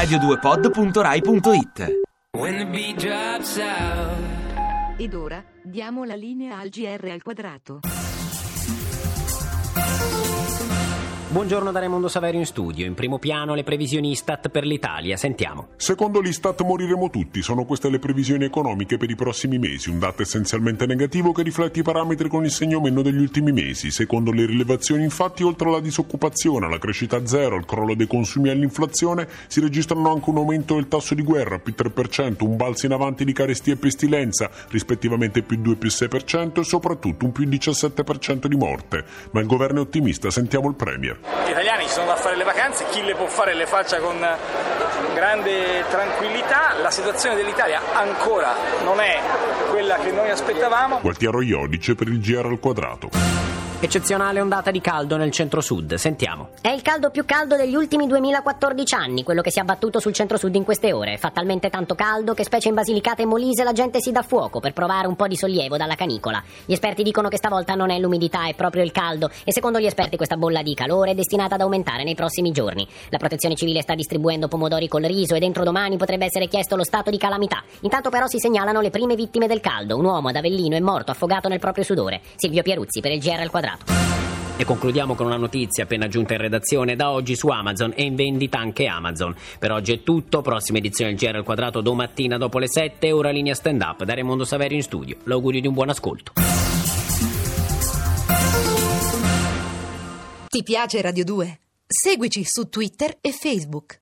radio2pod.rai.it When the beat drops out. Ed ora diamo la linea al GR al quadrato. Buongiorno da Raimondo Saverio in studio. In primo piano le previsioni Istat per l'Italia. Sentiamo. Secondo l'Istat moriremo tutti, sono queste le previsioni economiche per i prossimi mesi, un dato essenzialmente negativo che riflette i parametri con il segno meno degli ultimi mesi. Secondo le rilevazioni infatti, oltre alla disoccupazione, alla crescita zero, al crollo dei consumi e all'inflazione, si registrano anche un aumento del tasso di guerra, più 3%, un balzo in avanti di carestia e pestilenza, rispettivamente più 2 e più 6%, e soprattutto un più 17% di morte. Ma il governo è ottimista, sentiamo il Premier. Gli italiani ci sono da fare le vacanze, chi le può fare le faccia con grande tranquillità. La situazione dell'Italia ancora non è quella che noi aspettavamo. Gualtiero Iodice per il GR al quadrato. Eccezionale ondata di caldo nel centro-sud. Sentiamo. È il caldo più caldo degli ultimi 2014 anni, quello che si è abbattuto sul centro-sud in queste ore. Fa talmente tanto caldo che specie in Basilicata e Molise la gente si dà fuoco per provare un po' di sollievo dalla canicola. Gli esperti dicono che stavolta non è l'umidità, è proprio il caldo e secondo gli esperti questa bolla di calore è destinata ad aumentare nei prossimi giorni. La protezione civile sta distribuendo pomodori col riso e dentro domani potrebbe essere chiesto lo stato di calamità. Intanto però si segnalano le prime vittime del caldo. Un uomo ad Avellino è morto affogato nel proprio sudore. Silvio Pieruzzi per il GR al quadrato. E concludiamo con una notizia appena giunta in redazione da oggi su Amazon e in vendita anche Amazon. Per oggi è tutto, prossima edizione del GR al quadrato domattina dopo le 7, ora linea stand up da Raimondo Saverio in studio. L'augurio di un buon ascolto. Ti piace Radio 2? Seguici su Twitter e Facebook.